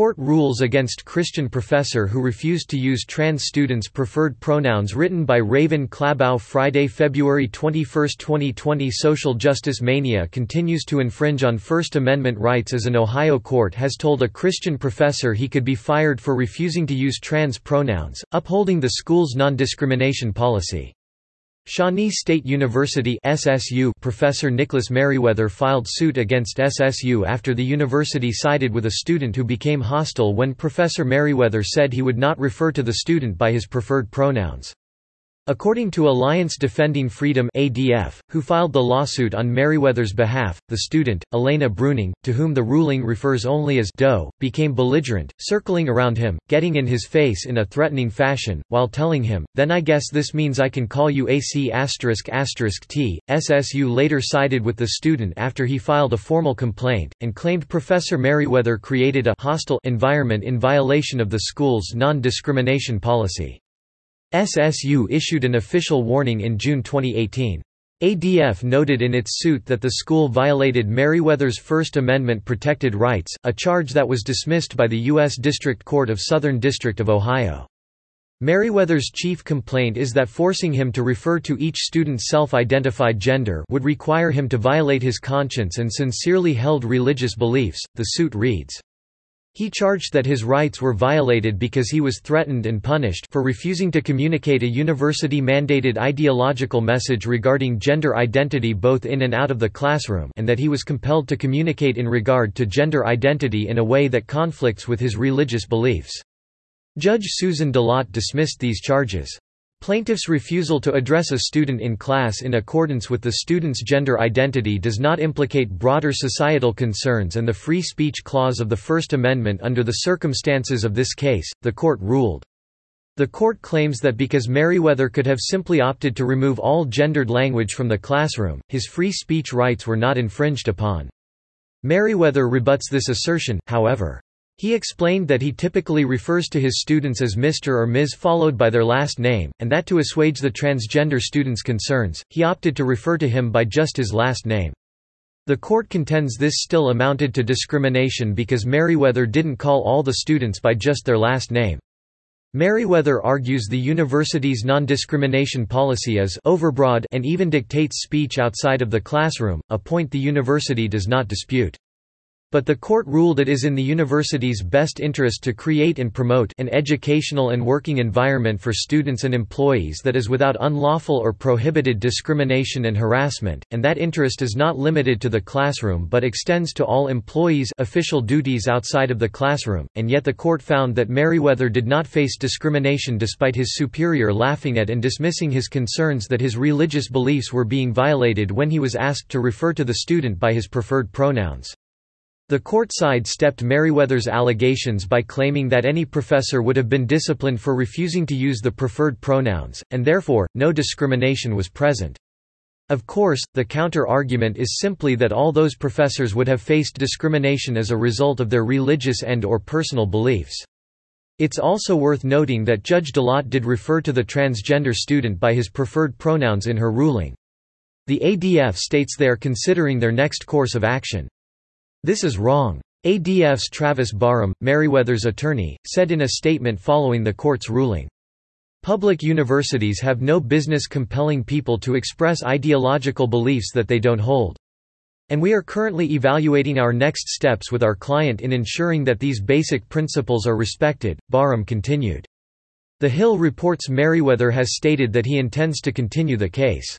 court rules against Christian professor who refused to use trans students' preferred pronouns written by Raven Clabough Friday, February 21, 2020 Social justice mania continues to infringe on First Amendment rights as an Ohio court has told a Christian professor he could be fired for refusing to use trans pronouns, upholding the school's non-discrimination policy. Shawnee State University SSU professor Nicholas Meriwether filed suit against SSU after the university sided with a student who became hostile when Professor Meriwether said he would not refer to the student by his preferred pronouns. According to Alliance Defending Freedom ADF, who filed the lawsuit on Meriwether's behalf, the student, Elena Bruning, to whom the ruling refers only as Doe, became belligerent, circling around him, getting in his face in a threatening fashion, while telling him, then I guess this means I can call you AC*****. Asterisk T. SSU later sided with the student after he filed a formal complaint, and claimed Professor Meriwether created a hostile environment in violation of the school's non-discrimination policy. SSU issued an official warning in June 2018. ADF noted in its suit that the school violated Meriwether's First Amendment protected rights, a charge that was dismissed by the U.S. District Court of Southern District of Ohio. Meriwether's chief complaint is that forcing him to refer to each student's self-identified gender would require him to violate his conscience and sincerely held religious beliefs, the suit reads. He charged that his rights were violated because he was threatened and punished for refusing to communicate a university-mandated ideological message regarding gender identity both in and out of the classroom and that he was compelled to communicate in regard to gender identity in a way that conflicts with his religious beliefs. Judge Susan Dlott dismissed these charges. Plaintiff's refusal to address a student in class in accordance with the student's gender identity does not implicate broader societal concerns and the Free Speech Clause of the First Amendment under the circumstances of this case, the court ruled. The court claims that because Meriwether could have simply opted to remove all gendered language from the classroom, his free speech rights were not infringed upon. Meriwether rebuts this assertion, however. He explained that he typically refers to his students as Mr. or Ms. followed by their last name, and that to assuage the transgender student's concerns, he opted to refer to him by just his last name. The court contends this still amounted to discrimination because Meriwether didn't call all the students by just their last name. Meriwether argues the university's non-discrimination policy is overbroad and even dictates speech outside of the classroom, a point the university does not dispute. But the court ruled it is in the university's best interest to create and promote an educational and working environment for students and employees that is without unlawful or prohibited discrimination and harassment, and that interest is not limited to the classroom but extends to all employees official duties outside of the classroom, and yet the court found that Meriwether did not face discrimination despite his superior laughing at and dismissing his concerns that his religious beliefs were being violated when he was asked to refer to the student by his preferred pronouns. The court sidestepped Meriwether's allegations by claiming that any professor would have been disciplined for refusing to use the preferred pronouns, and therefore, no discrimination was present. Of course, the counter-argument is simply that all those professors would have faced discrimination as a result of their religious and or personal beliefs. It's also worth noting that Judge Dlott did refer to the transgender student by his preferred pronouns in her ruling. The ADF states they are considering their next course of action. This is wrong. ADF's Travis Barham, Meriwether's attorney, said in a statement following the court's ruling. Public universities have no business compelling people to express ideological beliefs that they don't hold. And we are currently evaluating our next steps with our client in ensuring that these basic principles are respected, Barham continued. The Hill reports Meriwether has stated that he intends to continue the case.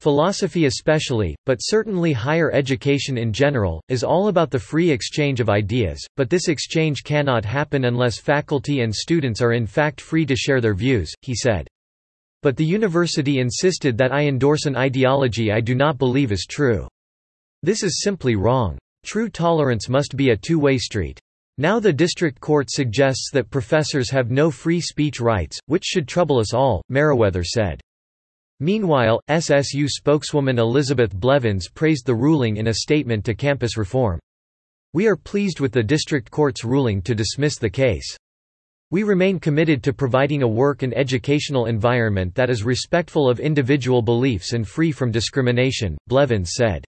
Philosophy especially, but certainly higher education in general, is all about the free exchange of ideas, but this exchange cannot happen unless faculty and students are in fact free to share their views, he said. But the university insisted that I endorse an ideology I do not believe is true. This is simply wrong. True tolerance must be a two-way street. Now the district court suggests that professors have no free speech rights, which should trouble us all, Meriwether said. Meanwhile, SSU spokeswoman Elizabeth Blevins praised the ruling in a statement to Campus Reform. We are pleased with the district court's ruling to dismiss the case. We remain committed to providing a work and educational environment that is respectful of individual beliefs and free from discrimination, Blevins said.